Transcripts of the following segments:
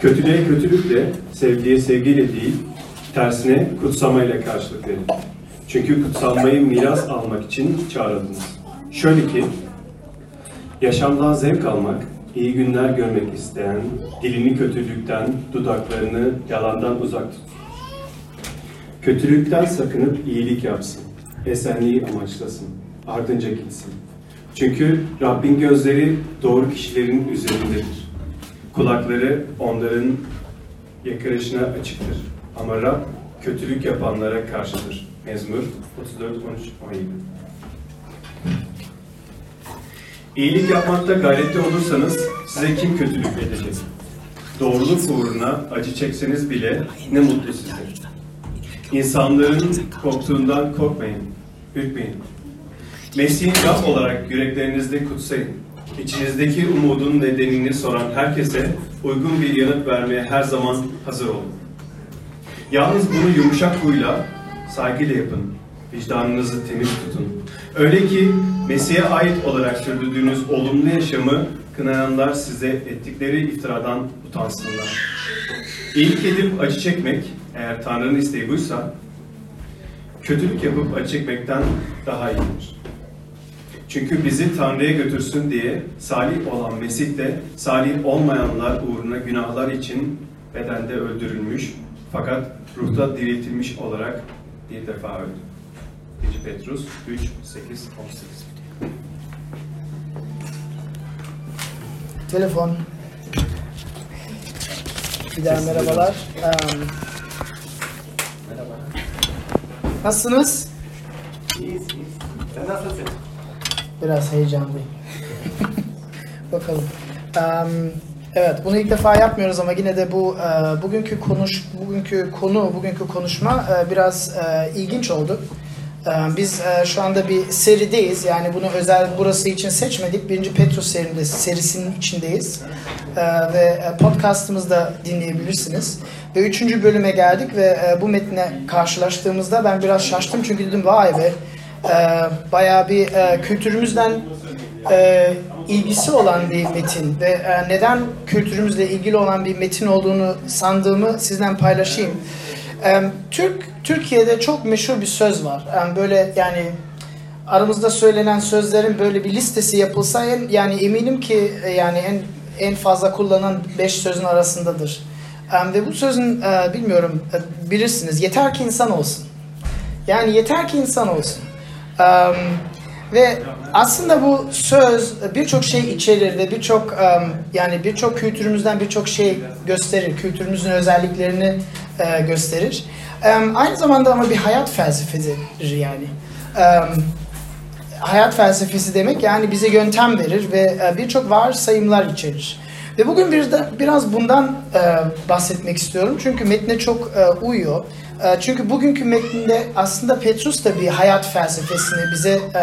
Kötülüğe kötülükle, sevgiye sevgiyle değil, tersine kutsamayla karşılık verin. Çünkü kutsanmayı miras almak için çağrıldınız. Şöyle ki, yaşamdan zevk almak, iyi günler görmek isteyen, dilini kötülükten, dudaklarını yalandan uzak tut. Kötülükten sakınıp iyilik yapsın, esenliği amaçlasın, ardınca gitsin. Çünkü Rabbin gözleri doğru kişilerin üzerindedir. Kulakları onların yakarışına açıktır. Ama Rab kötülük yapanlara karşıdır. Mezmur 34, 13, 17. İyilik yapmakta gayretli olursanız size kim kötülük edecek? Doğruluk uğruna acı çekseniz bile ne mutlu size. İnsanların korktuğundan korkmayın, ürkmeyin. Mesih'in Rab olarak yüreklerinizde kutsayın. İçinizdeki umudun nedenini soran herkese uygun bir yanıt vermeye her zaman hazır olun. Yalnız bunu yumuşak huyla, saygıyla yapın. Vicdanınızı temiz tutun. Öyle ki Mesih'e ait olarak sürdürdüğünüz olumlu yaşamı kınayanlar size ettikleri iftiradan utansınlar. İyilik edip acı çekmek, eğer Tanrı'nın isteği buysa, kötülük yapıp acı çekmekten daha iyidir. Çünkü bizi Tanrı'ya götürsün diye salih olan Mesih de salih olmayanlar uğruna günahlar için bedende öldürülmüş fakat ruhta diriltilmiş olarak bir defa öldü. 1 Petrus 3, 8, 18. Telefon. Bir daha merhabalar. Um, Nasılsınız? İyiyiz, iyiyiz. Sen nasılsın? Biraz heyecanlıyım. Bakalım. Um, evet, bunu ilk defa yapmıyoruz ama yine de bu e, bugünkü konuş bugünkü konu, bugünkü konuşma e, biraz e, ilginç oldu. E, Biz e, şu anda bir serideyiz. Yani bunu özel burası için seçmedik. Birinci Petrus serinde, serisinin içindeyiz. E, Ve e, podcastımızı da dinleyebilirsiniz. Ve üçüncü bölüme geldik ve bu metne karşılaştığımızda ben biraz şaştım. Çünkü dedim vay be e, bayağı bir e, kültürümüzden e, ilgisi olan bir metin ve e, neden kültürümüzle ilgili olan bir metin olduğunu sandığımı sizden paylaşayım. E, Türk Türkiye'de çok meşhur bir söz var. E, böyle yani aramızda söylenen sözlerin böyle bir listesi yapılsa en, yani eminim ki e, yani en en fazla kullanılan beş sözün arasındadır. E, ve bu sözün e, bilmiyorum e, bilirsiniz yeter ki insan olsun. Yani yeter ki insan olsun. Um, ve aslında bu söz birçok şey içerir ve birçok um, yani birçok kültürümüzden birçok şey gösterir. Kültürümüzün özelliklerini e, gösterir. Um, aynı zamanda ama bir hayat felsefesidir yani. Um, hayat felsefesi demek yani bize yöntem verir ve e, birçok varsayımlar içerir. Ve bugün bir de, biraz bundan e, bahsetmek istiyorum çünkü metne çok e, uyuyor. E, çünkü bugünkü metninde aslında Petrus da bir hayat felsefesini bize e,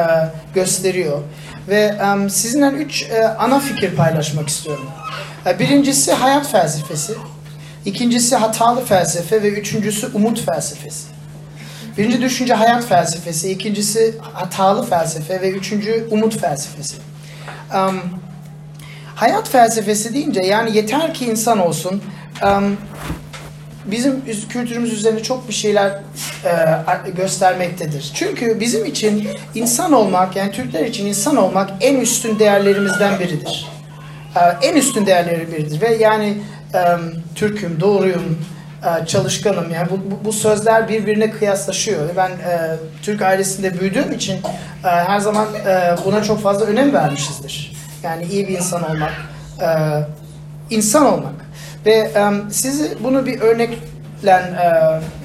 gösteriyor. Ve e, sizinle üç e, ana fikir paylaşmak istiyorum. E, birincisi hayat felsefesi, ikincisi hatalı felsefe ve üçüncüsü umut felsefesi. Birinci düşünce hayat felsefesi, ikincisi hatalı felsefe ve üçüncü umut felsefesi. Um, hayat felsefesi deyince yani yeter ki insan olsun. Bizim üz- kültürümüz üzerine çok bir şeyler e, göstermektedir. Çünkü bizim için insan olmak yani Türkler için insan olmak en üstün değerlerimizden biridir. E, en üstün değerleri biridir ve yani Türk'üm, doğruyum, e, çalışkanım yani bu, bu, sözler birbirine kıyaslaşıyor. Ben Türk ailesinde büyüdüğüm için her zaman buna çok fazla önem vermişizdir. Yani iyi bir insan olmak, e, insan olmak. Ve e, sizi bunu bir örnekle e,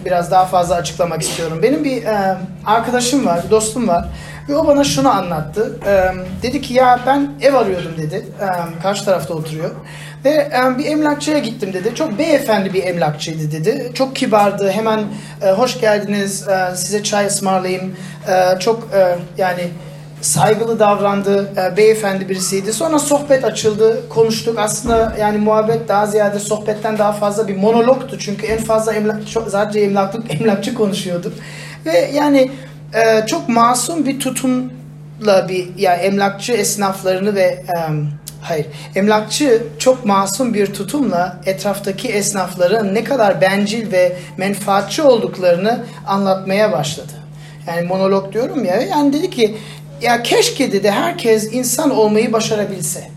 biraz daha fazla açıklamak istiyorum. Benim bir e, arkadaşım var, bir dostum var. Ve o bana şunu anlattı. E, dedi ki ya ben ev arıyordum dedi. E, karşı tarafta oturuyor. Ve e, bir emlakçıya gittim dedi. Çok beyefendi bir emlakçıydı dedi. Çok kibardı. Hemen e, hoş geldiniz. E, size çay ısmarlayayım. E, çok e, yani saygılı davrandı. E, beyefendi birisiydi. Sonra sohbet açıldı. Konuştuk. Aslında yani muhabbet daha ziyade sohbetten daha fazla bir monologtu. Çünkü en fazla emlak, sadece emlaklık, emlakçı konuşuyorduk. Ve yani e, çok masum bir tutumla bir yani emlakçı esnaflarını ve e, Hayır. Emlakçı çok masum bir tutumla etraftaki esnafların ne kadar bencil ve menfaatçi olduklarını anlatmaya başladı. Yani monolog diyorum ya. Yani dedi ki ya keşke dedi herkes insan olmayı başarabilse.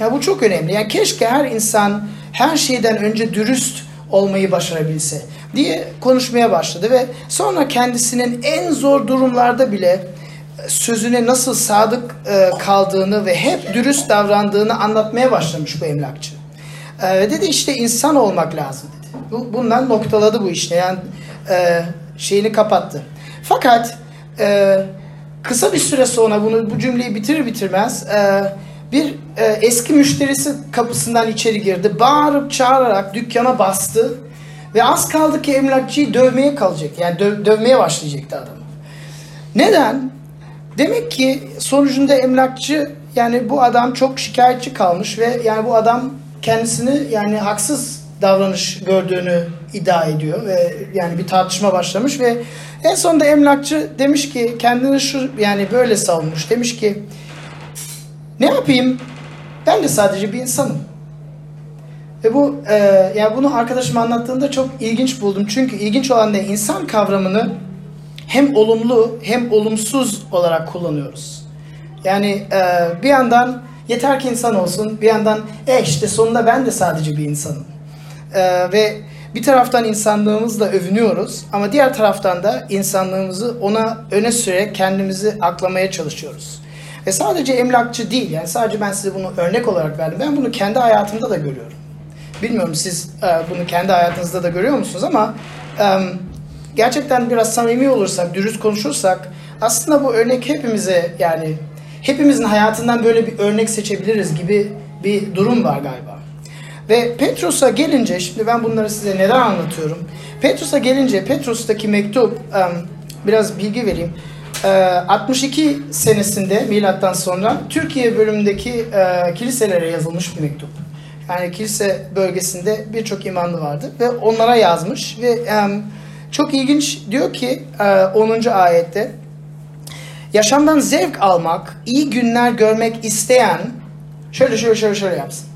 Ya bu çok önemli. Yani keşke her insan her şeyden önce dürüst olmayı başarabilse diye konuşmaya başladı ve sonra kendisinin en zor durumlarda bile sözüne nasıl sadık e, kaldığını ve hep dürüst davrandığını anlatmaya başlamış bu emlakçı. E, dedi işte insan olmak lazım dedi. Bu, bundan noktaladı bu işte yani e, şeyini kapattı. Fakat kısa bir süre sonra bunu bu cümleyi bitirir bitirmez e, bir e, eski müşterisi kapısından içeri girdi. Bağırıp çağırarak dükkana bastı ve az kaldı ki emlakçıyı dövmeye kalacak. Yani dö- dövmeye başlayacaktı adam. Neden? Demek ki sonucunda emlakçı yani bu adam çok şikayetçi kalmış ve yani bu adam kendisini yani haksız davranış gördüğünü iddia ediyor ve yani bir tartışma başlamış ve en sonunda emlakçı demiş ki kendini şu yani böyle savunmuş. Demiş ki ne yapayım? Ben de sadece bir insanım. Ve bu e, yani bunu arkadaşım anlattığında çok ilginç buldum. Çünkü ilginç olan ne? insan kavramını hem olumlu hem olumsuz olarak kullanıyoruz. Yani e, bir yandan yeter ki insan olsun, bir yandan e işte sonunda ben de sadece bir insanım. E, ve bir taraftan insanlığımızla övünüyoruz ama diğer taraftan da insanlığımızı ona öne sürerek kendimizi aklamaya çalışıyoruz. Ve sadece emlakçı değil yani sadece ben size bunu örnek olarak verdim. Ben bunu kendi hayatımda da görüyorum. Bilmiyorum siz e, bunu kendi hayatınızda da görüyor musunuz ama e, gerçekten biraz samimi olursak, dürüst konuşursak aslında bu örnek hepimize yani hepimizin hayatından böyle bir örnek seçebiliriz gibi bir durum var galiba. Ve Petrus'a gelince, şimdi ben bunları size neden anlatıyorum? Petrus'a gelince, Petrus'taki mektup, biraz bilgi vereyim. 62 senesinde milattan sonra Türkiye bölümündeki kiliselere yazılmış bir mektup. Yani kilise bölgesinde birçok imanlı vardı ve onlara yazmış ve çok ilginç diyor ki 10. ayette yaşamdan zevk almak, iyi günler görmek isteyen şöyle şöyle şöyle şöyle yapsın.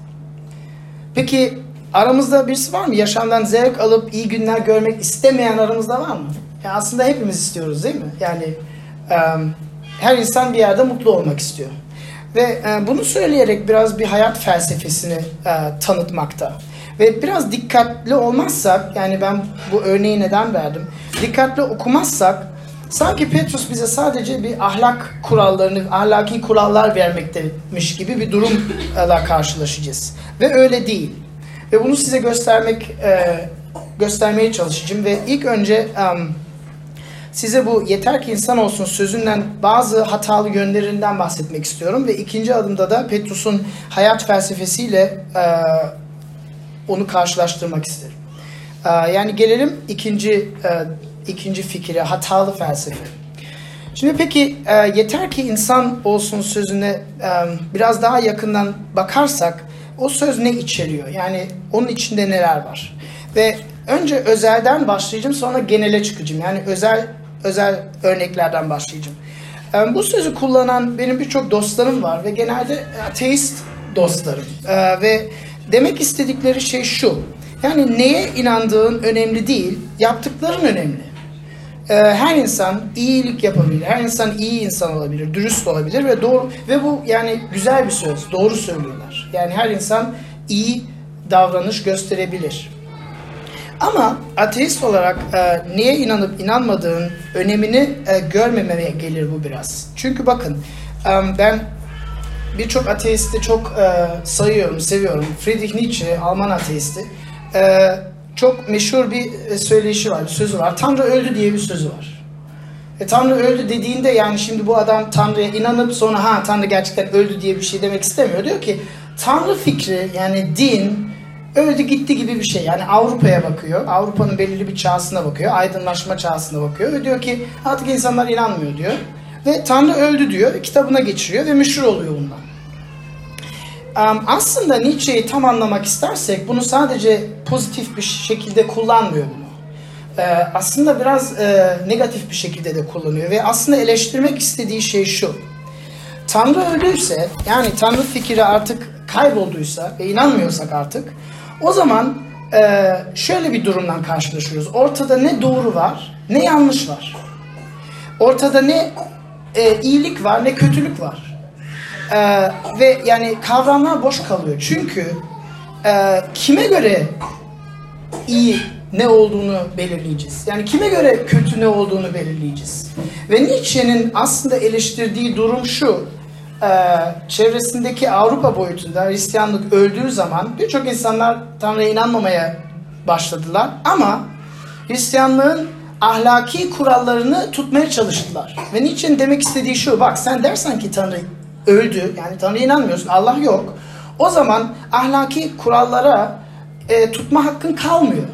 Peki aramızda birisi var mı? Yaşamdan zevk alıp iyi günler görmek istemeyen aramızda var mı? Yani aslında hepimiz istiyoruz değil mi? Yani her insan bir yerde mutlu olmak istiyor. Ve bunu söyleyerek biraz bir hayat felsefesini tanıtmakta. Ve biraz dikkatli olmazsak, yani ben bu örneği neden verdim? Dikkatli okumazsak, sanki Petrus bize sadece bir ahlak kurallarını, ahlaki kurallar vermektemiş gibi bir durumla karşılaşacağız. Ve öyle değil. Ve bunu size göstermek, e, göstermeye çalışacağım. Ve ilk önce um, size bu yeter ki insan olsun sözünden bazı hatalı yönlerinden bahsetmek istiyorum. Ve ikinci adımda da Petrus'un hayat felsefesiyle e, onu karşılaştırmak isterim. Ee, yani gelelim ikinci e, ikinci fikire, hatalı felsefe. Şimdi peki e, yeter ki insan olsun sözüne e, biraz daha yakından bakarsak o söz ne içeriyor? Yani onun içinde neler var? Ve önce özelden başlayacağım sonra genele çıkacağım. Yani özel özel örneklerden başlayacağım. Bu sözü kullanan benim birçok dostlarım var ve genelde ateist dostlarım. Ve Demek istedikleri şey şu. Yani neye inandığın önemli değil, yaptıkların önemli. Ee, her insan iyilik yapabilir, her insan iyi insan olabilir, dürüst olabilir ve doğru ve bu yani güzel bir söz, doğru söylüyorlar. Yani her insan iyi davranış gösterebilir. Ama ateist olarak e, neye inanıp inanmadığın önemini e, görmemeye gelir bu biraz. Çünkü bakın e, ben birçok ateisti çok e, sayıyorum, seviyorum. Friedrich Nietzsche, Alman ateisti. E, çok meşhur bir söyleyişi var, bir sözü var. Tanrı öldü diye bir sözü var. E, Tanrı öldü dediğinde yani şimdi bu adam Tanrı'ya inanıp sonra ha Tanrı gerçekten öldü diye bir şey demek istemiyor. Diyor ki Tanrı fikri yani din öldü gitti gibi bir şey. Yani Avrupa'ya bakıyor. Avrupa'nın belirli bir çağısına bakıyor. Aydınlaşma çağısına bakıyor. Ve diyor ki artık insanlar inanmıyor diyor. Ve Tanrı öldü diyor. Kitabına geçiriyor ve meşhur oluyor bundan. Aslında Nietzsche'yi tam anlamak istersek bunu sadece pozitif bir şekilde kullanmıyor bunu. Ee, aslında biraz e, negatif bir şekilde de kullanıyor ve aslında eleştirmek istediği şey şu. Tanrı öldüyse yani Tanrı fikri artık kaybolduysa ve inanmıyorsak artık o zaman e, şöyle bir durumdan karşılaşıyoruz. Ortada ne doğru var ne yanlış var. Ortada ne e, iyilik var ne kötülük var. E, ve yani kavramlar boş kalıyor. Çünkü e, kime göre iyi ne olduğunu belirleyeceğiz. Yani kime göre kötü ne olduğunu belirleyeceğiz. Ve Nietzsche'nin aslında eleştirdiği durum şu. E, çevresindeki Avrupa boyutunda Hristiyanlık öldüğü zaman birçok insanlar Tanrı'ya inanmamaya başladılar. Ama Hristiyanlığın ahlaki kurallarını tutmaya çalıştılar. Ve Nietzsche'nin demek istediği şu. Bak sen dersen ki Tanrı öldü. Yani Tanrı'ya inanmıyorsun. Allah yok. O zaman ahlaki kurallara e, tutma hakkın kalmıyor.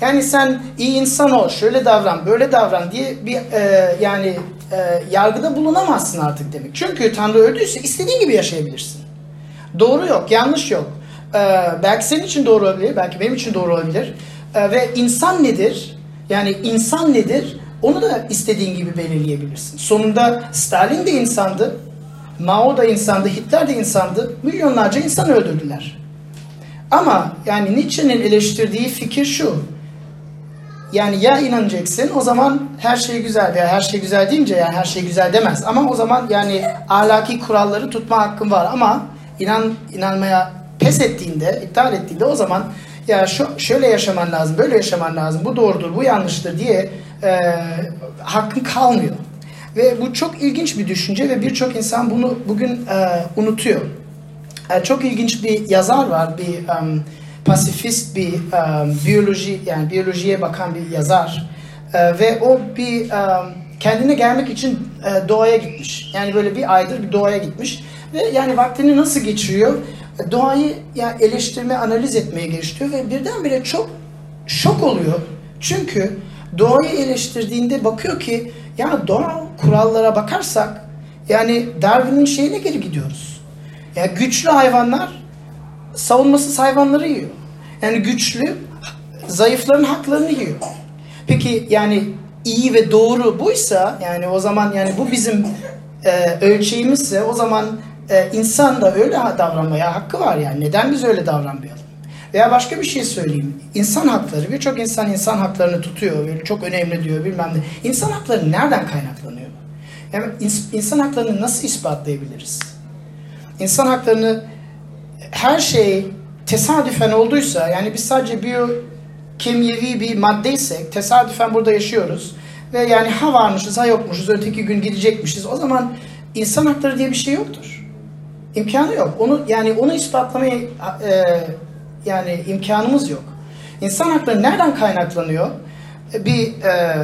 Yani sen iyi insan ol, şöyle davran, böyle davran diye bir e, yani e, yargıda bulunamazsın artık demek. Çünkü Tanrı öldüyse istediğin gibi yaşayabilirsin. Doğru yok, yanlış yok. E, belki senin için doğru olabilir, belki benim için doğru olabilir. E, ve insan nedir? Yani insan nedir? Onu da istediğin gibi belirleyebilirsin. Sonunda Stalin de insandı, Mao da insandı, Hitler de insandı. Milyonlarca insan öldürdüler. Ama yani Nietzsche'nin eleştirdiği fikir şu. Yani ya inanacaksın o zaman her şey güzel veya her şey güzel deyince yani her şey güzel demez. Ama o zaman yani ahlaki kuralları tutma hakkın var ama inan inanmaya pes ettiğinde, iptal ettiğinde o zaman ya şu şöyle yaşaman lazım, böyle yaşaman lazım, bu doğrudur, bu yanlıştır diye e, hakkın kalmıyor. Ve bu çok ilginç bir düşünce ve birçok insan bunu bugün e, unutuyor. E, çok ilginç bir yazar var, bir um, pasifist bir um, biyoloji yani biyolojiye bakan bir yazar E, ve o bir um, kendine gelmek için e, doğaya gitmiş. Yani böyle bir aydır bir doğaya gitmiş ve yani vaktini nasıl geçiriyor? Doğayı yani eleştirme, analiz etmeye geçiyor ve birdenbire çok şok oluyor. Çünkü doğayı eleştirdiğinde bakıyor ki ya doğal kurallara bakarsak yani Darwin'in şeyine geri gidiyoruz. Ya güçlü hayvanlar savunmasız hayvanları yiyor. Yani güçlü zayıfların haklarını yiyor. Peki yani iyi ve doğru buysa yani o zaman yani bu bizim e, ölçeğimizse o zaman e, insan da öyle davranmaya hakkı var yani. Neden biz öyle davranmayalım? Veya başka bir şey söyleyeyim. İnsan hakları, birçok insan insan haklarını tutuyor, çok önemli diyor bilmem ne. İnsan hakları nereden kaynaklanıyor? Yani ins- insan haklarını nasıl ispatlayabiliriz? İnsan haklarını her şey tesadüfen olduysa, yani biz sadece biyokimyevi bir maddeysek, tesadüfen burada yaşıyoruz ve yani ha varmışız ha yokmuşuz, öteki gün gidecekmişiz. O zaman insan hakları diye bir şey yoktur. İmkanı yok. Onu yani onu ispatlamaya e, yani imkanımız yok. İnsan hakları nereden kaynaklanıyor? Bir e,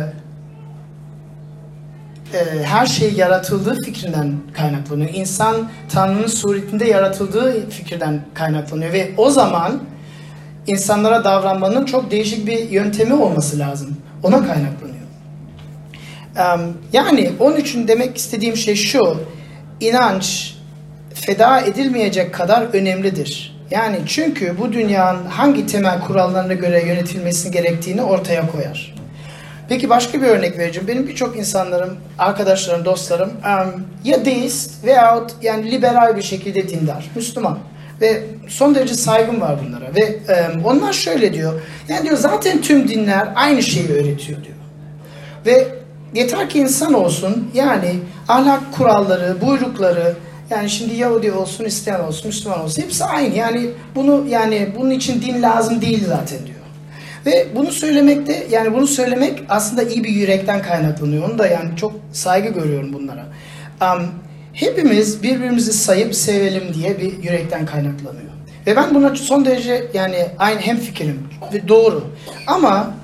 e, her şey yaratıldığı fikrinden kaynaklanıyor. İnsan Tanrı'nın suretinde yaratıldığı fikirden kaynaklanıyor ve o zaman insanlara davranmanın çok değişik bir yöntemi olması lazım. Ona kaynaklanıyor. Yani onun için demek istediğim şey şu. inanç feda edilmeyecek kadar önemlidir. Yani çünkü bu dünyanın hangi temel kurallarına göre yönetilmesi gerektiğini ortaya koyar. Peki başka bir örnek vereceğim. Benim birçok insanlarım, arkadaşlarım, dostlarım ya deist veyahut yani liberal bir şekilde dindar, Müslüman. Ve son derece saygım var bunlara. Ve onlar şöyle diyor. Yani diyor zaten tüm dinler aynı şeyi öğretiyor diyor. Ve yeter ki insan olsun yani ahlak kuralları, buyrukları, yani şimdi Yahudi olsun, Hristiyan olsun, Müslüman olsun hepsi aynı. Yani bunu yani bunun için din lazım değil zaten diyor. Ve bunu söylemekte yani bunu söylemek aslında iyi bir yürekten kaynaklanıyor. Onu da yani çok saygı görüyorum bunlara. Um, hepimiz birbirimizi sayıp sevelim diye bir yürekten kaynaklanıyor. Ve ben buna son derece yani aynı hem fikrim ve doğru. Ama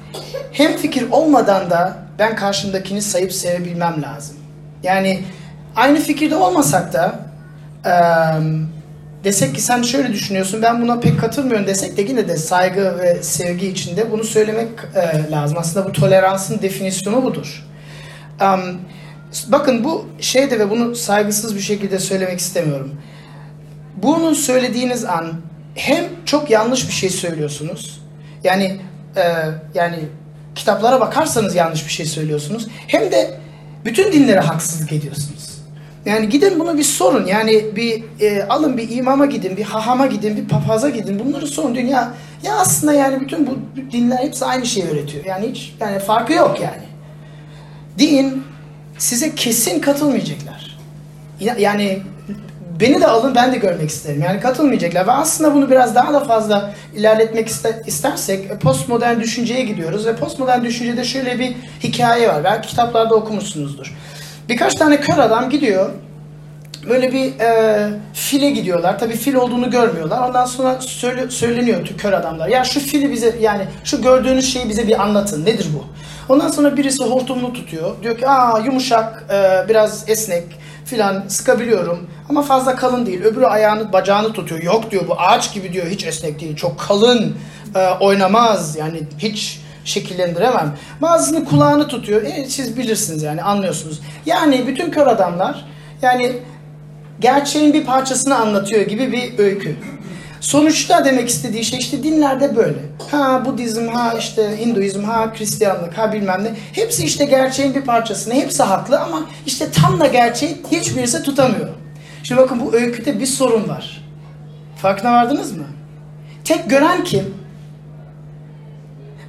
hem fikir olmadan da ben karşımdakini sayıp sevebilmem lazım. Yani aynı fikirde olmasak da um, desek ki sen şöyle düşünüyorsun ben buna pek katılmıyorum desek de yine de saygı ve sevgi içinde bunu söylemek e, lazım. Aslında bu toleransın definisyonu budur. Um, bakın bu şeyde ve bunu saygısız bir şekilde söylemek istemiyorum. Bunu söylediğiniz an hem çok yanlış bir şey söylüyorsunuz. Yani e, yani kitaplara bakarsanız yanlış bir şey söylüyorsunuz. Hem de bütün dinlere haksızlık ediyorsunuz. Yani gidin bunu bir sorun. Yani bir e, alın bir imama gidin, bir hahama gidin, bir papaza gidin. Bunları sorun. Dünya ya aslında yani bütün bu dinler hepsi aynı şeyi öğretiyor. Yani hiç yani farkı yok yani. Din size kesin katılmayacaklar. Ya- Yani beni de alın ben de görmek isterim. Yani katılmayacaklar ve aslında bunu biraz daha da fazla ilerletmek iste- istersek e, postmodern düşünceye gidiyoruz ve postmodern düşüncede şöyle bir hikaye var. Belki kitaplarda okumuşsunuzdur. Birkaç tane kör adam gidiyor. Böyle bir e, file gidiyorlar. Tabii fil olduğunu görmüyorlar. Ondan sonra söyle, söyleniyor kör adamlar. Ya şu fili bize yani şu gördüğünüz şeyi bize bir anlatın. Nedir bu? Ondan sonra birisi hortumunu tutuyor. Diyor ki aa yumuşak, e, biraz esnek filan sıkabiliyorum. Ama fazla kalın değil. Öbürü ayağını bacağını tutuyor. Yok diyor bu ağaç gibi diyor. Hiç esnek değil. Çok kalın. e, oynamaz. Yani hiç şekillendiremem. Bazısının kulağını tutuyor. E, siz bilirsiniz yani anlıyorsunuz. Yani bütün kör adamlar yani gerçeğin bir parçasını anlatıyor gibi bir öykü. Sonuçta demek istediği şey işte dinlerde böyle. Ha Budizm, ha işte Hinduizm, ha Hristiyanlık, ha bilmem ne. Hepsi işte gerçeğin bir parçasını. Hepsi haklı ama işte tam da gerçeği hiçbirisi tutamıyor. Şimdi bakın bu öyküde bir sorun var. Farkına vardınız mı? Tek gören kim?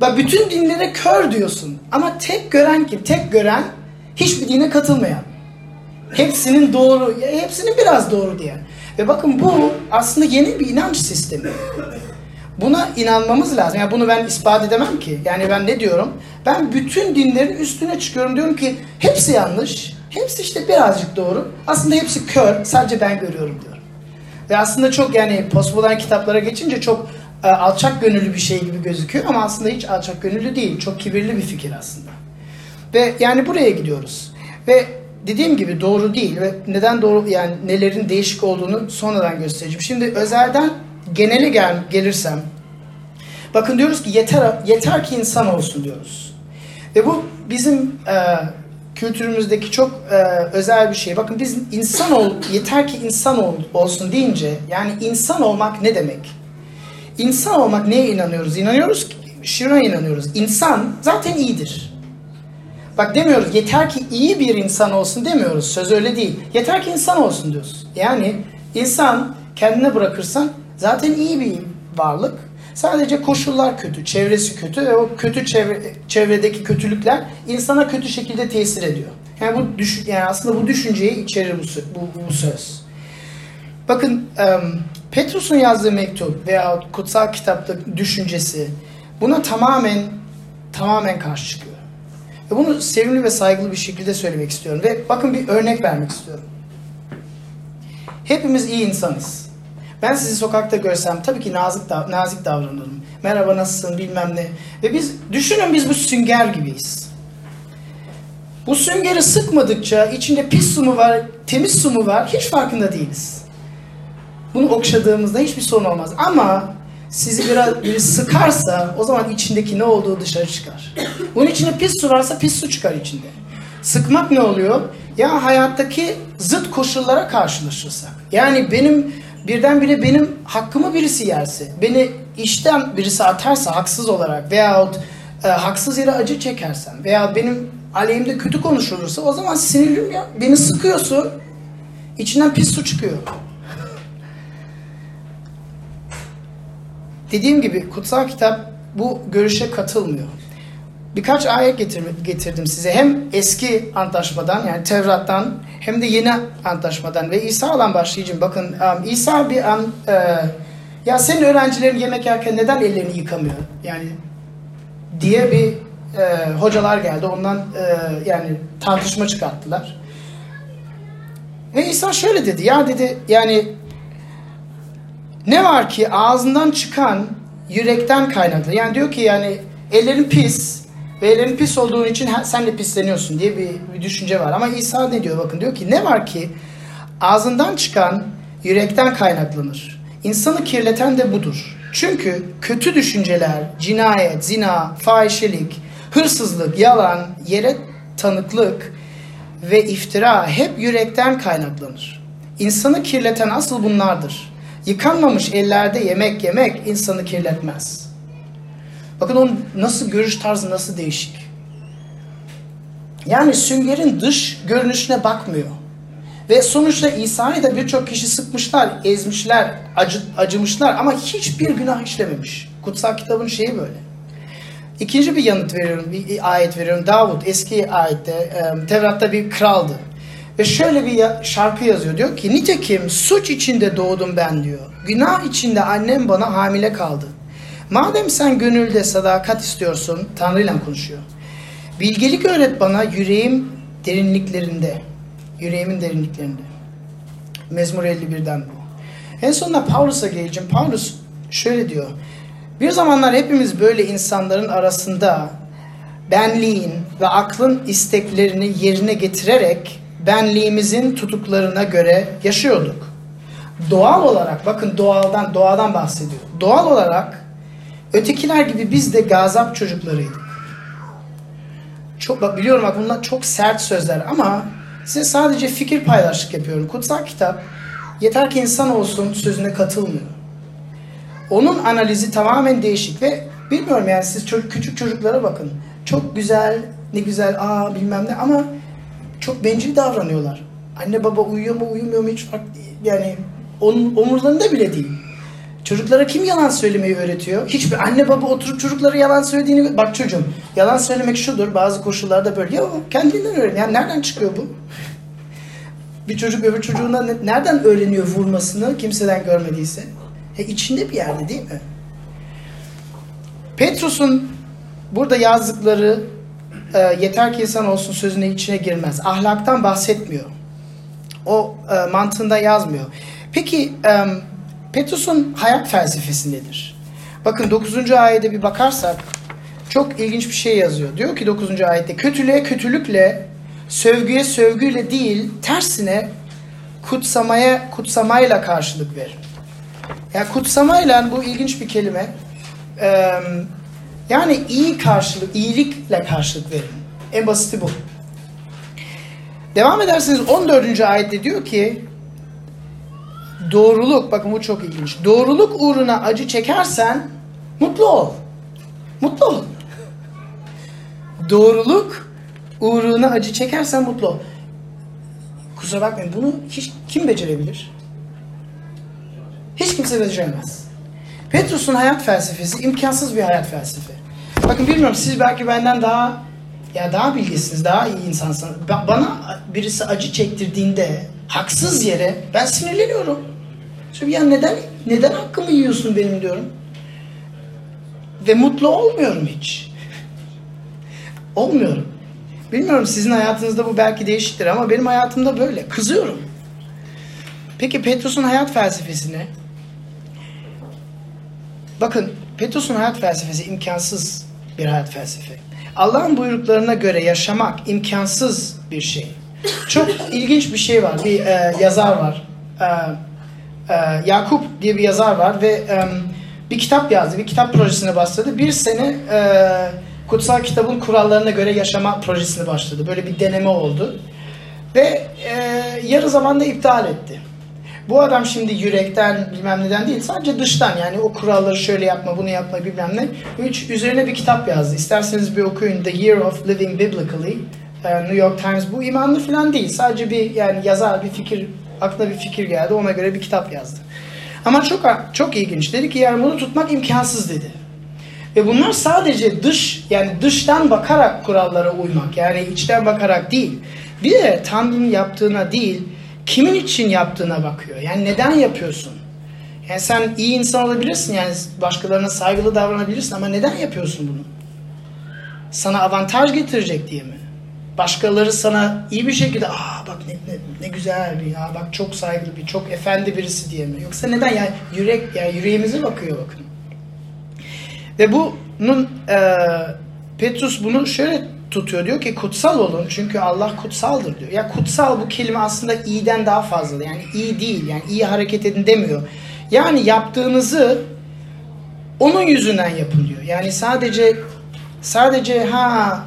Bak bütün dinlere kör diyorsun. Ama tek gören kim? Tek gören hiçbir dine katılmayan. Hepsinin doğru, hepsinin biraz doğru diyen. Ve bakın bu aslında yeni bir inanç sistemi. Buna inanmamız lazım. Yani bunu ben ispat edemem ki. Yani ben ne diyorum? Ben bütün dinlerin üstüne çıkıyorum. Diyorum ki hepsi yanlış. Hepsi işte birazcık doğru. Aslında hepsi kör. Sadece ben görüyorum diyorum. Ve aslında çok yani postmodern kitaplara geçince çok alçak gönüllü bir şey gibi gözüküyor ama aslında hiç alçak gönüllü değil. Çok kibirli bir fikir aslında. Ve yani buraya gidiyoruz. Ve dediğim gibi doğru değil ve neden doğru yani nelerin değişik olduğunu sonradan göstereceğim. Şimdi özelden genele gel, gelirsem bakın diyoruz ki yeter yeter ki insan olsun diyoruz. Ve bu bizim e, kültürümüzdeki çok e, özel bir şey. Bakın biz insan ol yeter ki insan ol, olsun deyince yani insan olmak ne demek? İnsan olmak neye inanıyoruz? İnanıyoruz ki şuna inanıyoruz. İnsan zaten iyidir. Bak demiyoruz yeter ki iyi bir insan olsun demiyoruz. Söz öyle değil. Yeter ki insan olsun diyoruz. Yani insan kendine bırakırsan zaten iyi bir varlık. Sadece koşullar kötü, çevresi kötü ve o kötü çevre, çevredeki kötülükler insana kötü şekilde tesir ediyor. Yani bu düş, yani aslında bu düşünceyi içerir bu, bu, bu söz. Bakın em, Petrus'un yazdığı mektup veya kutsal kitapta düşüncesi buna tamamen tamamen karşı çıkıyor. Ve bunu sevimli ve saygılı bir şekilde söylemek istiyorum. Ve bakın bir örnek vermek istiyorum. Hepimiz iyi insanız. Ben sizi sokakta görsem tabii ki nazik dav- nazik davranırım. Merhaba nasılsın bilmem ne. Ve biz düşünün biz bu sünger gibiyiz. Bu süngeri sıkmadıkça içinde pis su mu var, temiz su mu var hiç farkında değiliz. Bunu okşadığımızda hiçbir sorun olmaz. Ama sizi biraz biri sıkarsa o zaman içindeki ne olduğu dışarı çıkar. Bunun içinde pis su varsa pis su çıkar içinde. Sıkmak ne oluyor? Ya hayattaki zıt koşullara karşılaşırsak. Yani benim birdenbire benim hakkımı birisi yerse, beni işten birisi atarsa haksız olarak veyahut e, haksız yere acı çekersem veya benim aleyhimde kötü konuşulursa o zaman sinirlim ya. Beni sıkıyorsun, içinden pis su çıkıyor. Dediğim gibi kutsal kitap bu görüşe katılmıyor. Birkaç ayet getir, getirdim size. Hem eski antlaşmadan yani Tevrat'tan hem de yeni antlaşmadan ve İsa'dan başlayacağım. Bakın um, İsa bir an e, ya senin öğrencilerin yemek yerken neden ellerini yıkamıyor? Yani diye bir e, hocalar geldi. Ondan e, yani tartışma çıkarttılar. Ve İsa şöyle dedi. Ya dedi yani ne var ki ağzından çıkan yürekten kaynaklı. Yani diyor ki yani ellerin pis ve ellerin pis olduğun için sen de pisleniyorsun diye bir, bir düşünce var. Ama İsa ne diyor bakın diyor ki ne var ki ağzından çıkan yürekten kaynaklanır. İnsanı kirleten de budur. Çünkü kötü düşünceler, cinayet, zina, fahişelik, hırsızlık, yalan, yere tanıklık ve iftira hep yürekten kaynaklanır. İnsanı kirleten asıl bunlardır. Yıkanmamış ellerde yemek yemek insanı kirletmez. Bakın onun nasıl görüş tarzı nasıl değişik. Yani süngerin dış görünüşüne bakmıyor. Ve sonuçta İsa'yı da birçok kişi sıkmışlar, ezmişler, acı, acımışlar ama hiçbir günah işlememiş. Kutsal kitabın şeyi böyle. İkinci bir yanıt veriyorum, bir ayet veriyorum. Davut eski ayette, Tevrat'ta bir kraldı. Ve şöyle bir şarkı yazıyor. Diyor ki nitekim suç içinde doğdum ben diyor. Günah içinde annem bana hamile kaldı. Madem sen gönülde sadakat istiyorsun, Tanrı'yla konuşuyor. Bilgelik öğret bana yüreğim derinliklerinde. Yüreğimin derinliklerinde. Mezmur 51'den bu. En sonunda Paulus'a geleceğim. Paulus şöyle diyor. Bir zamanlar hepimiz böyle insanların arasında benliğin ve aklın isteklerini yerine getirerek benliğimizin tutuklarına göre yaşıyorduk. Doğal olarak bakın doğaldan doğadan bahsediyor. Doğal olarak ötekiler gibi biz de gazap çocuklarıydık. Çok bak biliyorum bak bunlar çok sert sözler ama size sadece fikir paylaştık yapıyorum. Kutsal kitap yeter ki insan olsun sözüne katılmıyor. Onun analizi tamamen değişik ve bilmiyorum yani siz çocuk, küçük çocuklara bakın. Çok güzel, ne güzel, aa bilmem ne ama çok bencil davranıyorlar. Anne baba uyuyor mu uyumuyor mu hiç fark yani onun omurlarında bile değil. Çocuklara kim yalan söylemeyi öğretiyor? Hiçbir anne baba oturup çocuklara yalan söylediğini... Bak çocuğum yalan söylemek şudur bazı koşullarda böyle. Ya kendinden öğren. Yani nereden çıkıyor bu? bir çocuk öbür çocuğuna nereden öğreniyor vurmasını kimseden görmediyse? E içinde bir yerde değil mi? Petrus'un burada yazdıkları e, yeter ki insan olsun sözüne içine girmez. Ahlaktan bahsetmiyor. O e, mantığında yazmıyor. Peki e, Petrus'un hayat felsefesi nedir? Bakın 9. ayete bir bakarsak çok ilginç bir şey yazıyor. Diyor ki 9. ayette kötülüğe kötülükle, sövgüye sövgüyle değil, tersine kutsamaya kutsamayla karşılık ver. Yani kutsamayla bu ilginç bir kelime. Ee, yani iyi karşılık, iyilikle karşılık verin. En basiti bu. Devam ederseniz 14. ayette diyor ki doğruluk, bakın bu çok ilginç. Doğruluk uğruna acı çekersen mutlu ol. Mutlu ol. Doğruluk uğruna acı çekersen mutlu ol. Kusura bakmayın bunu hiç kim becerebilir? Hiç kimse beceremez. Petrus'un hayat felsefesi imkansız bir hayat felsefe. Bakın bilmiyorum siz belki benden daha ya daha bilgisiniz, daha iyi insansınız. Bana birisi acı çektirdiğinde haksız yere ben sinirleniyorum. Şimdi ya neden neden hakkımı yiyorsun benim diyorum. Ve mutlu olmuyorum hiç. Olmuyorum. Bilmiyorum sizin hayatınızda bu belki değişiktir ama benim hayatımda böyle. Kızıyorum. Peki Petrus'un hayat felsefesi ne? Bakın Petrus'un hayat felsefesi imkansız bir hayat felsefe. Allah'ın buyruklarına göre yaşamak imkansız bir şey. Çok ilginç bir şey var. Bir e, yazar var. E, e, Yakup diye bir yazar var ve e, bir kitap yazdı. Bir kitap projesine başladı. Bir sene e, kutsal kitabın kurallarına göre yaşama projesine başladı. Böyle bir deneme oldu. Ve e, yarı zamanda iptal etti. Bu adam şimdi yürekten bilmem neden değil sadece dıştan yani o kuralları şöyle yapma bunu yapma bilmem ne. Üç, üzerine bir kitap yazdı. İsterseniz bir okuyun The Year of Living Biblically. E, New York Times bu imanlı falan değil. Sadece bir yani yazar bir fikir aklına bir fikir geldi ona göre bir kitap yazdı. Ama çok çok ilginç. Dedi ki yani bunu tutmak imkansız dedi. Ve bunlar sadece dış yani dıştan bakarak kurallara uymak. Yani içten bakarak değil. Bir de Tanrı'nın yaptığına değil, kimin için yaptığına bakıyor. Yani neden yapıyorsun? Yani sen iyi insan olabilirsin yani başkalarına saygılı davranabilirsin ama neden yapıyorsun bunu? Sana avantaj getirecek diye mi? Başkaları sana iyi bir şekilde aa bak ne, ne, ne güzel bir ya bak çok saygılı bir çok efendi birisi diye mi? Yoksa neden yani yürek yani yüreğimize bakıyor bakın. Ve bunun e, Petrus bunu şöyle tutuyor diyor ki kutsal olun çünkü Allah kutsaldır diyor. Ya kutsal bu kelime aslında iyiden daha fazla yani iyi değil yani iyi hareket edin demiyor. Yani yaptığınızı onun yüzünden yapın diyor. Yani sadece sadece ha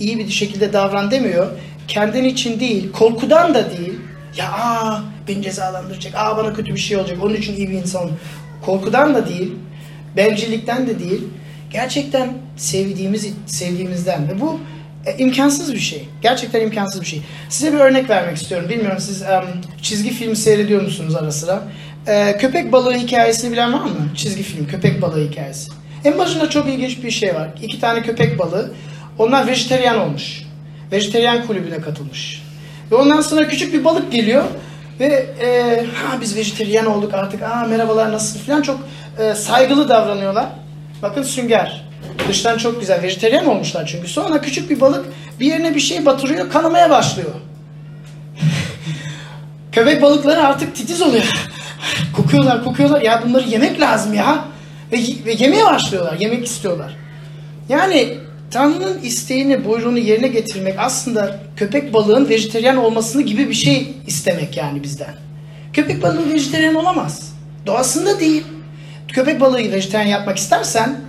iyi bir şekilde davran demiyor. Kendin için değil, korkudan da değil. Ya aa beni cezalandıracak, aa bana kötü bir şey olacak, onun için iyi bir insan. Korkudan da değil, bencillikten de değil. Gerçekten sevdiğimiz sevdiğimizden ve bu E, imkansız bir şey. Gerçekten imkansız bir şey. Size bir örnek vermek istiyorum. Bilmiyorum siz em, çizgi film seyrediyor musunuz ara sıra? E, köpek balığı hikayesini bilen var mı? Çizgi film, köpek balığı hikayesi. En başında çok ilginç bir şey var. İki tane köpek balığı. Onlar vejeteryan olmuş. Vejeteryan kulübüne katılmış. Ve ondan sonra küçük bir balık geliyor ve e, ha biz vejeteryan olduk artık. Aa merhabalar nasılsın falan çok e, saygılı davranıyorlar. Bakın sünger. Dıştan çok güzel. Vejeteryan olmuşlar çünkü. Sonra küçük bir balık bir yerine bir şey batırıyor, kanamaya başlıyor. Köpek balıkları artık titiz oluyor. kokuyorlar, kokuyorlar. Ya bunları yemek lazım ya. Ve, ve yemeye başlıyorlar, yemek istiyorlar. Yani Tanrı'nın isteğini, buyruğunu yerine getirmek aslında köpek balığın vejeteryan olmasını gibi bir şey istemek yani bizden. Köpek balığı vejeteryan olamaz. Doğasında değil. Köpek balığı vejeteryan yapmak istersen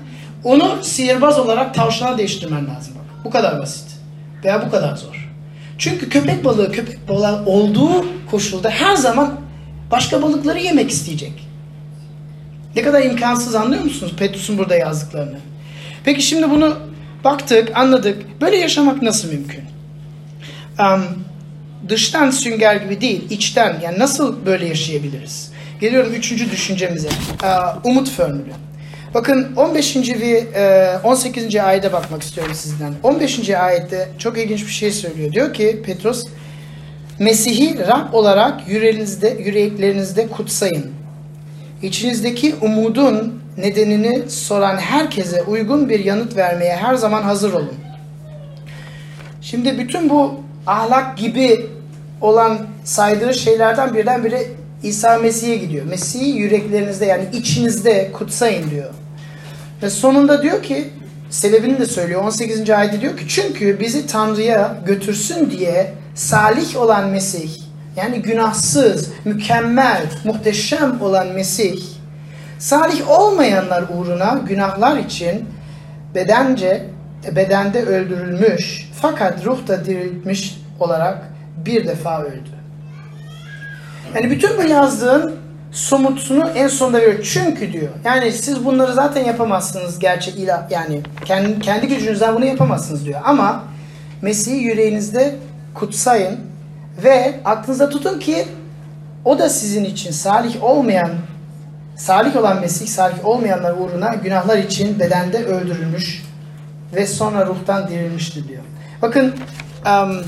onu sihirbaz olarak tavşana değiştirmen lazım. Bak. Bu kadar basit. Veya bu kadar zor. Çünkü köpek balığı köpek balığı olduğu koşulda her zaman başka balıkları yemek isteyecek. Ne kadar imkansız anlıyor musunuz Petrus'un burada yazdıklarını? Peki şimdi bunu baktık, anladık. Böyle yaşamak nasıl mümkün? Um, dıştan sünger gibi değil, içten. Yani nasıl böyle yaşayabiliriz? Geliyorum üçüncü düşüncemize. Uh, umut formülü. Bakın 15. ve 18. ayete bakmak istiyorum sizden. 15. ayette çok ilginç bir şey söylüyor. Diyor ki Petrus, Mesih'i Rab olarak yüreğinizde, yüreklerinizde kutsayın. İçinizdeki umudun nedenini soran herkese uygun bir yanıt vermeye her zaman hazır olun. Şimdi bütün bu ahlak gibi olan saydığı şeylerden birden İsa Mesih'e gidiyor. Mesih'i yüreklerinizde yani içinizde kutsayın diyor. Ve sonunda diyor ki sebebini de söylüyor 18. ayette diyor ki çünkü bizi Tanrı'ya götürsün diye salih olan Mesih yani günahsız, mükemmel, muhteşem olan Mesih salih olmayanlar uğruna günahlar için bedence bedende öldürülmüş fakat ruhta diriltmiş olarak bir defa öldü. Yani bütün bu yazdığın somutunu en sonunda veriyor. Çünkü diyor. Yani siz bunları zaten yapamazsınız gerçek ilah yani kendi, kendi gücünüzden bunu yapamazsınız diyor. Ama Mesih'i yüreğinizde kutsayın ve aklınızda tutun ki o da sizin için salih olmayan salih olan Mesih salih olmayanlar uğruna günahlar için bedende öldürülmüş ve sonra ruhtan dirilmiştir diyor. Bakın um,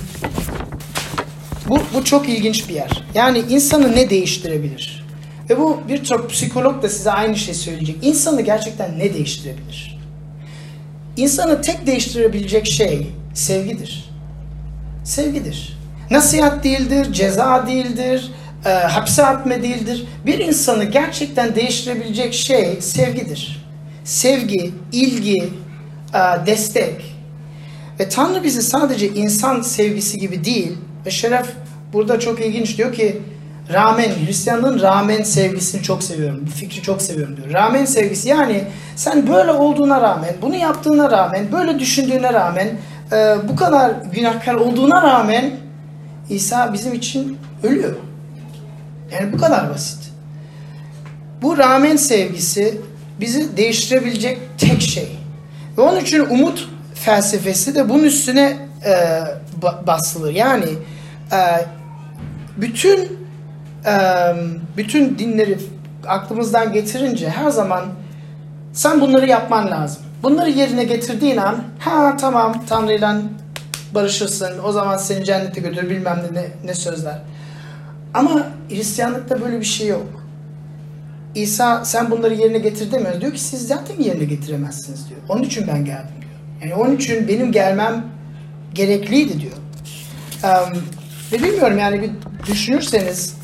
bu, bu çok ilginç bir yer. Yani insanı ne değiştirebilir? Ve bu birçok psikolog da size aynı şey söyleyecek. İnsanı gerçekten ne değiştirebilir? İnsanı tek değiştirebilecek şey sevgidir. Sevgidir. Nasihat değildir, ceza değildir, e, hapse atma değildir. Bir insanı gerçekten değiştirebilecek şey sevgidir. Sevgi, ilgi, e, destek. Ve Tanrı bizi sadece insan sevgisi gibi değil, ve Şeref burada çok ilginç diyor ki rağmen, Hristiyanlığın rağmen sevgisini çok seviyorum. Bu fikri çok seviyorum diyor. Rağmen sevgisi yani sen böyle olduğuna rağmen, bunu yaptığına rağmen, böyle düşündüğüne rağmen, e, bu kadar günahkar olduğuna rağmen İsa bizim için ölüyor. Yani bu kadar basit. Bu rağmen sevgisi bizi değiştirebilecek tek şey. Ve onun için umut felsefesi de bunun üstüne e, basılır. Yani bütün e, bütün dinleri aklımızdan getirince her zaman sen bunları yapman lazım. Bunları yerine getirdiğin an ha tamam Tanrı'yla barışırsın o zaman seni cennete götür bilmem ne, ne sözler. Ama Hristiyanlıkta böyle bir şey yok. İsa sen bunları yerine getir demiyor. Diyor ki siz zaten yerine getiremezsiniz diyor. Onun için ben geldim diyor. Yani onun için benim gelmem gerekliydi diyor. Um, ve bilmiyorum yani bir düşünürseniz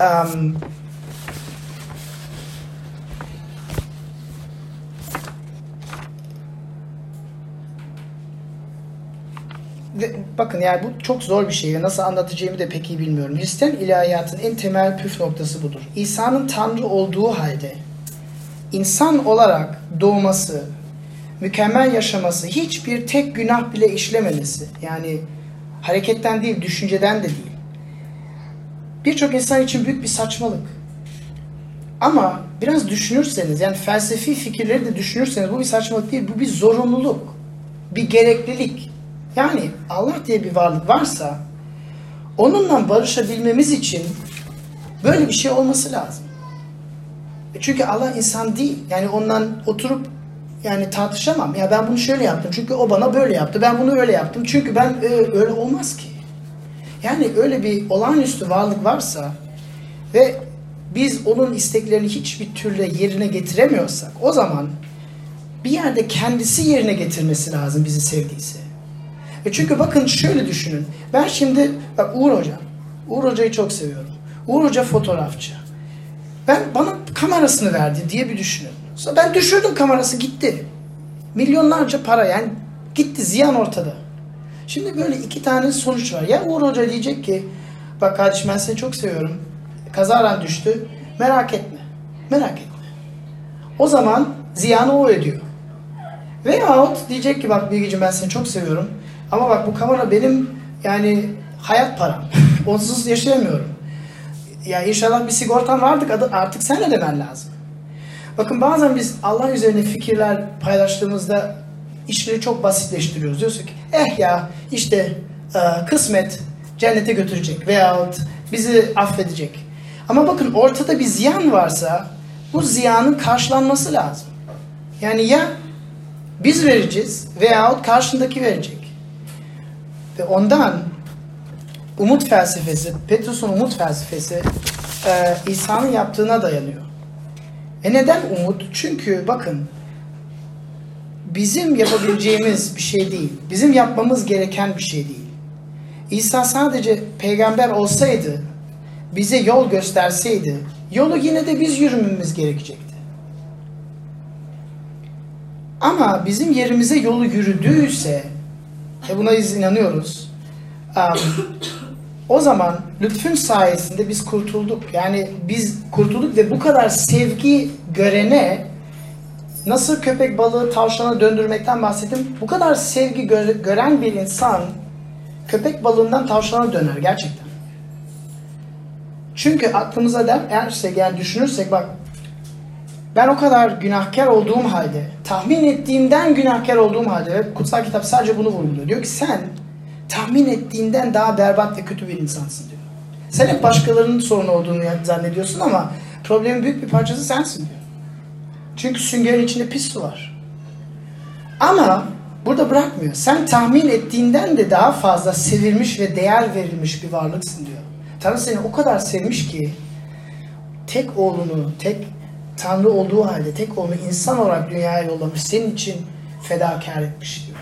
um, bakın yani bu çok zor bir şey nasıl anlatacağımı da pek iyi bilmiyorum. Hristiyan ilahiyatın en temel püf noktası budur. İsa'nın Tanrı olduğu halde insan olarak doğması, mükemmel yaşaması, hiçbir tek günah bile işlememesi, yani hareketten değil, düşünceden de değil. Birçok insan için büyük bir saçmalık. Ama biraz düşünürseniz, yani felsefi fikirleri de düşünürseniz bu bir saçmalık değil, bu bir zorunluluk, bir gereklilik. Yani Allah diye bir varlık varsa onunla barışabilmemiz için böyle bir şey olması lazım. E Çünkü Allah insan değil. Yani ondan oturup yani tartışamam. Ya ben bunu şöyle yaptım çünkü o bana böyle yaptı. Ben bunu öyle yaptım çünkü ben e, öyle olmaz ki. Yani öyle bir olağanüstü varlık varsa ve biz onun isteklerini hiçbir türlü yerine getiremiyorsak o zaman bir yerde kendisi yerine getirmesi lazım bizi sevdiyse. E çünkü bakın şöyle düşünün. Ben şimdi bak Uğur Hoca. Uğur Hoca'yı çok seviyorum. Uğur Hoca fotoğrafçı. Ben bana kamerasını verdi diye bir düşünün. Sonra ben düşürdüm kamerası gitti. Milyonlarca para yani gitti ziyan ortada. Şimdi böyle iki tane sonuç var. Ya Uğur Hoca diyecek ki bak kardeşim ben seni çok seviyorum. Kazaran düştü. Merak etme. Merak etme. O zaman ziyanı o ödüyor. Veyahut diyecek ki bak Bilgeciğim ben seni çok seviyorum. Ama bak bu kamera benim yani hayat param. Onsuz yaşayamıyorum. Ya inşallah bir sigortan vardı artık sen ödemen lazım. Bakın bazen biz Allah üzerine fikirler paylaştığımızda işleri çok basitleştiriyoruz. Diyorsun ki eh ya işte e, kısmet cennete götürecek veyahut bizi affedecek. Ama bakın ortada bir ziyan varsa bu ziyanın karşılanması lazım. Yani ya biz vereceğiz veyahut karşındaki verecek. Ve ondan umut felsefesi, Petrus'un umut felsefesi e, İsa'nın yaptığına dayanıyor. E neden umut? Çünkü bakın bizim yapabileceğimiz bir şey değil. Bizim yapmamız gereken bir şey değil. İsa sadece peygamber olsaydı, bize yol gösterseydi, yolu yine de biz yürümemiz gerekecekti. Ama bizim yerimize yolu yürüdüyse, ve buna biz inanıyoruz, um, o zaman lütfün sayesinde biz kurtulduk. Yani biz kurtulduk ve bu kadar sevgi görene nasıl köpek balığı tavşana döndürmekten bahsettim. Bu kadar sevgi gö- gören bir insan köpek balığından tavşana döner gerçekten. Çünkü aklımıza dersek yani düşünürsek bak ben o kadar günahkar olduğum halde, tahmin ettiğimden günahkar olduğum halde kutsal kitap sadece bunu vurguluyor. Diyor ki sen tahmin ettiğinden daha berbat ve kötü bir insansın diyor. Sen hep başkalarının sorunu olduğunu zannediyorsun ama problemin büyük bir parçası sensin diyor. Çünkü süngerin içinde pis su var. Ama burada bırakmıyor. Sen tahmin ettiğinden de daha fazla sevilmiş ve değer verilmiş bir varlıksın diyor. Tanrı seni o kadar sevmiş ki tek oğlunu, tek Tanrı olduğu halde tek oğlunu insan olarak dünyaya yollamış. Senin için fedakar etmiş diyor.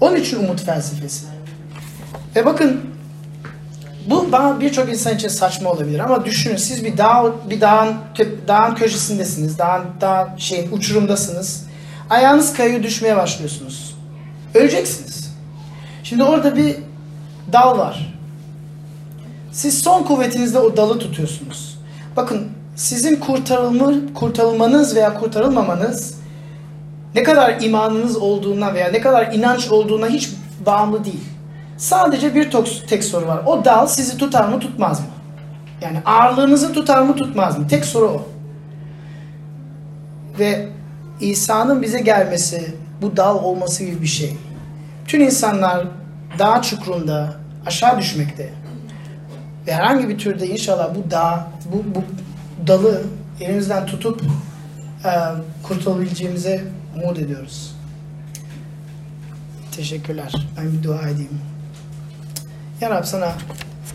Onun için umut felsefesi. Ve bakın bu birçok insan için saçma olabilir ama düşünün siz bir dağ bir dağın dağın köşesindesiniz. Dağın dağ şey uçurumdasınız. Ayağınız kayıyor düşmeye başlıyorsunuz. Öleceksiniz. Şimdi orada bir dal var. Siz son kuvvetinizle o dalı tutuyorsunuz. Bakın sizin kurtarılma, kurtarılmanız veya kurtarılmamanız ne kadar imanınız olduğuna veya ne kadar inanç olduğuna hiç bağımlı değil. Sadece bir tek soru var. O dal sizi tutar mı tutmaz mı? Yani ağırlığınızı tutar mı tutmaz mı? Tek soru o. Ve İsa'nın bize gelmesi bu dal olması gibi bir şey. Tüm insanlar dağ çukurunda aşağı düşmekte. Ve herhangi bir türde inşallah bu dağ, bu, bu dalı elimizden tutup e, kurtulabileceğimize umut ediyoruz. Teşekkürler. Ben bir dua edeyim. Ya Rab sana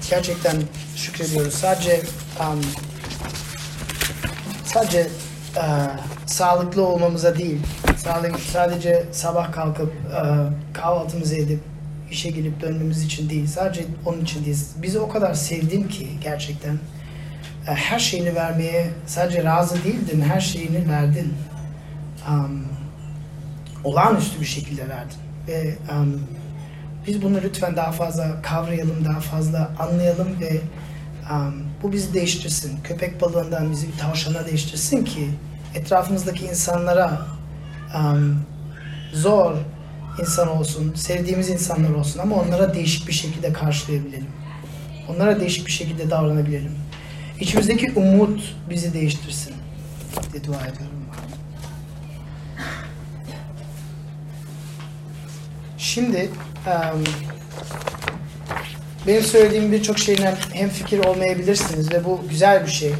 gerçekten şükrediyoruz. Sadece um, sadece uh, sağlıklı olmamıza değil, sadece sabah kalkıp uh, kahvaltımızı edip işe gelip dönmemiz için değil, sadece onun için değil. Bizi o kadar sevdin ki gerçekten uh, her şeyini vermeye sadece razı değildin, her şeyini verdin. Um, olağanüstü bir şekilde verdin. Ve um, biz bunu lütfen daha fazla kavrayalım, daha fazla anlayalım ve um, bu bizi değiştirsin. Köpek balığından bizi bir tavşana değiştirsin ki etrafımızdaki insanlara um, zor insan olsun, sevdiğimiz insanlar olsun ama onlara değişik bir şekilde karşılayabilelim. Onlara değişik bir şekilde davranabilelim. İçimizdeki umut bizi değiştirsin diye dua ediyorum. Şimdi benim söylediğim birçok şeyle hem fikir olmayabilirsiniz ve bu güzel bir şey.